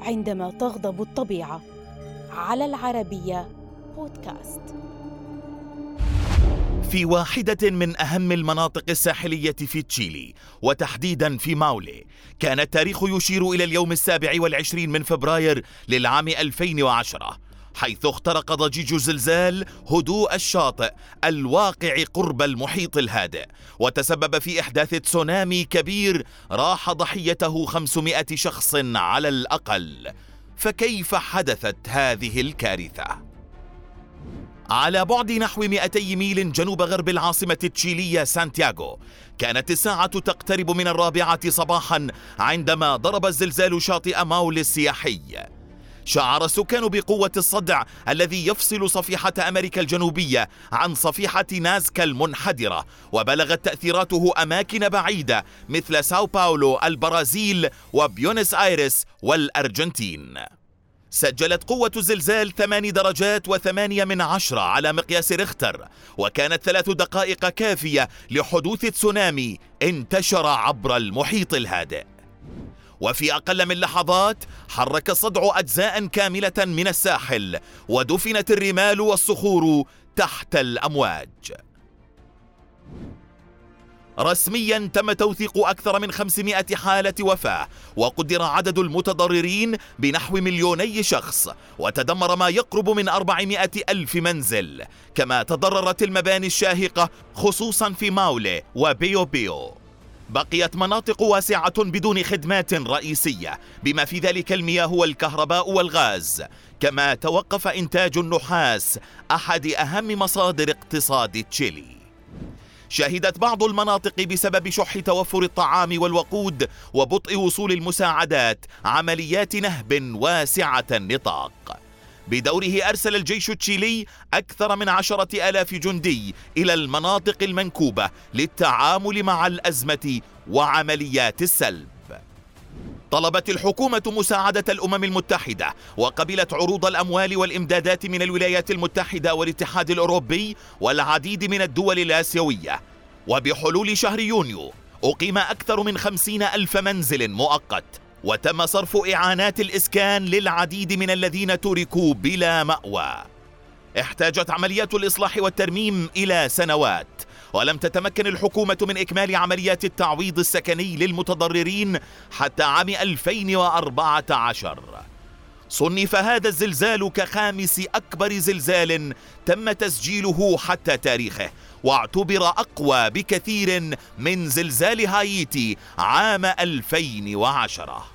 عندما تغضب الطبيعة. على العربية بودكاست. في واحدة من أهم المناطق الساحلية في تشيلي وتحديدا في ماولي كان التاريخ يشير إلى اليوم السابع والعشرين من فبراير للعام 2010 حيث اخترق ضجيج زلزال هدوء الشاطئ الواقع قرب المحيط الهادئ وتسبب في إحداث تسونامي كبير راح ضحيته 500 شخص على الأقل فكيف حدثت هذه الكارثة؟ على بعد نحو 200 ميل جنوب غرب العاصمة التشيلية سانتياغو كانت الساعة تقترب من الرابعة صباحا عندما ضرب الزلزال شاطئ ماول السياحي شعر السكان بقوة الصدع الذي يفصل صفيحة أمريكا الجنوبية عن صفيحة نازكا المنحدرة وبلغت تأثيراته أماكن بعيدة مثل ساو باولو البرازيل وبيونس آيرس والأرجنتين. سجلت قوة الزلزال ثماني درجات وثمانية من عشرة على مقياس ريختر وكانت ثلاث دقائق كافية لحدوث تسونامي انتشر عبر المحيط الهادئ. وفي أقل من لحظات حرك الصدع أجزاء كاملة من الساحل ودفنت الرمال والصخور تحت الأمواج. رسميا تم توثيق أكثر من 500 حالة وفاة وقدر عدد المتضررين بنحو مليوني شخص وتدمر ما يقرب من 400 ألف منزل كما تضررت المباني الشاهقة خصوصا في ماولي وبيو بيو. بقيت مناطق واسعة بدون خدمات رئيسية بما في ذلك المياه والكهرباء والغاز. كما توقف إنتاج النحاس أحد أهم مصادر اقتصاد تشيلي. شهدت بعض المناطق بسبب شح توفر الطعام والوقود وبطء وصول المساعدات عمليات نهب واسعة النطاق. بدوره أرسل الجيش التشيلي أكثر من عشرة ألاف جندي إلى المناطق المنكوبة للتعامل مع الأزمة وعمليات السلب. طلبت الحكومة مساعدة الأمم المتحدة وقبلت عروض الأموال والإمدادات من الولايات المتحدة والاتحاد الأوروبي والعديد من الدول الآسيوية. وبحلول شهر يونيو أقيم أكثر من خمسين ألف منزل مؤقت وتم صرف إعانات الإسكان للعديد من الذين تركوا بلا مأوى. احتاجت عمليات الإصلاح والترميم إلى سنوات ولم تتمكن الحكومة من إكمال عمليات التعويض السكني للمتضررين حتى عام 2014 صنف هذا الزلزال كخامس أكبر زلزال تم تسجيله حتى تاريخه واعتبر أقوى بكثير من زلزال هايتي عام 2010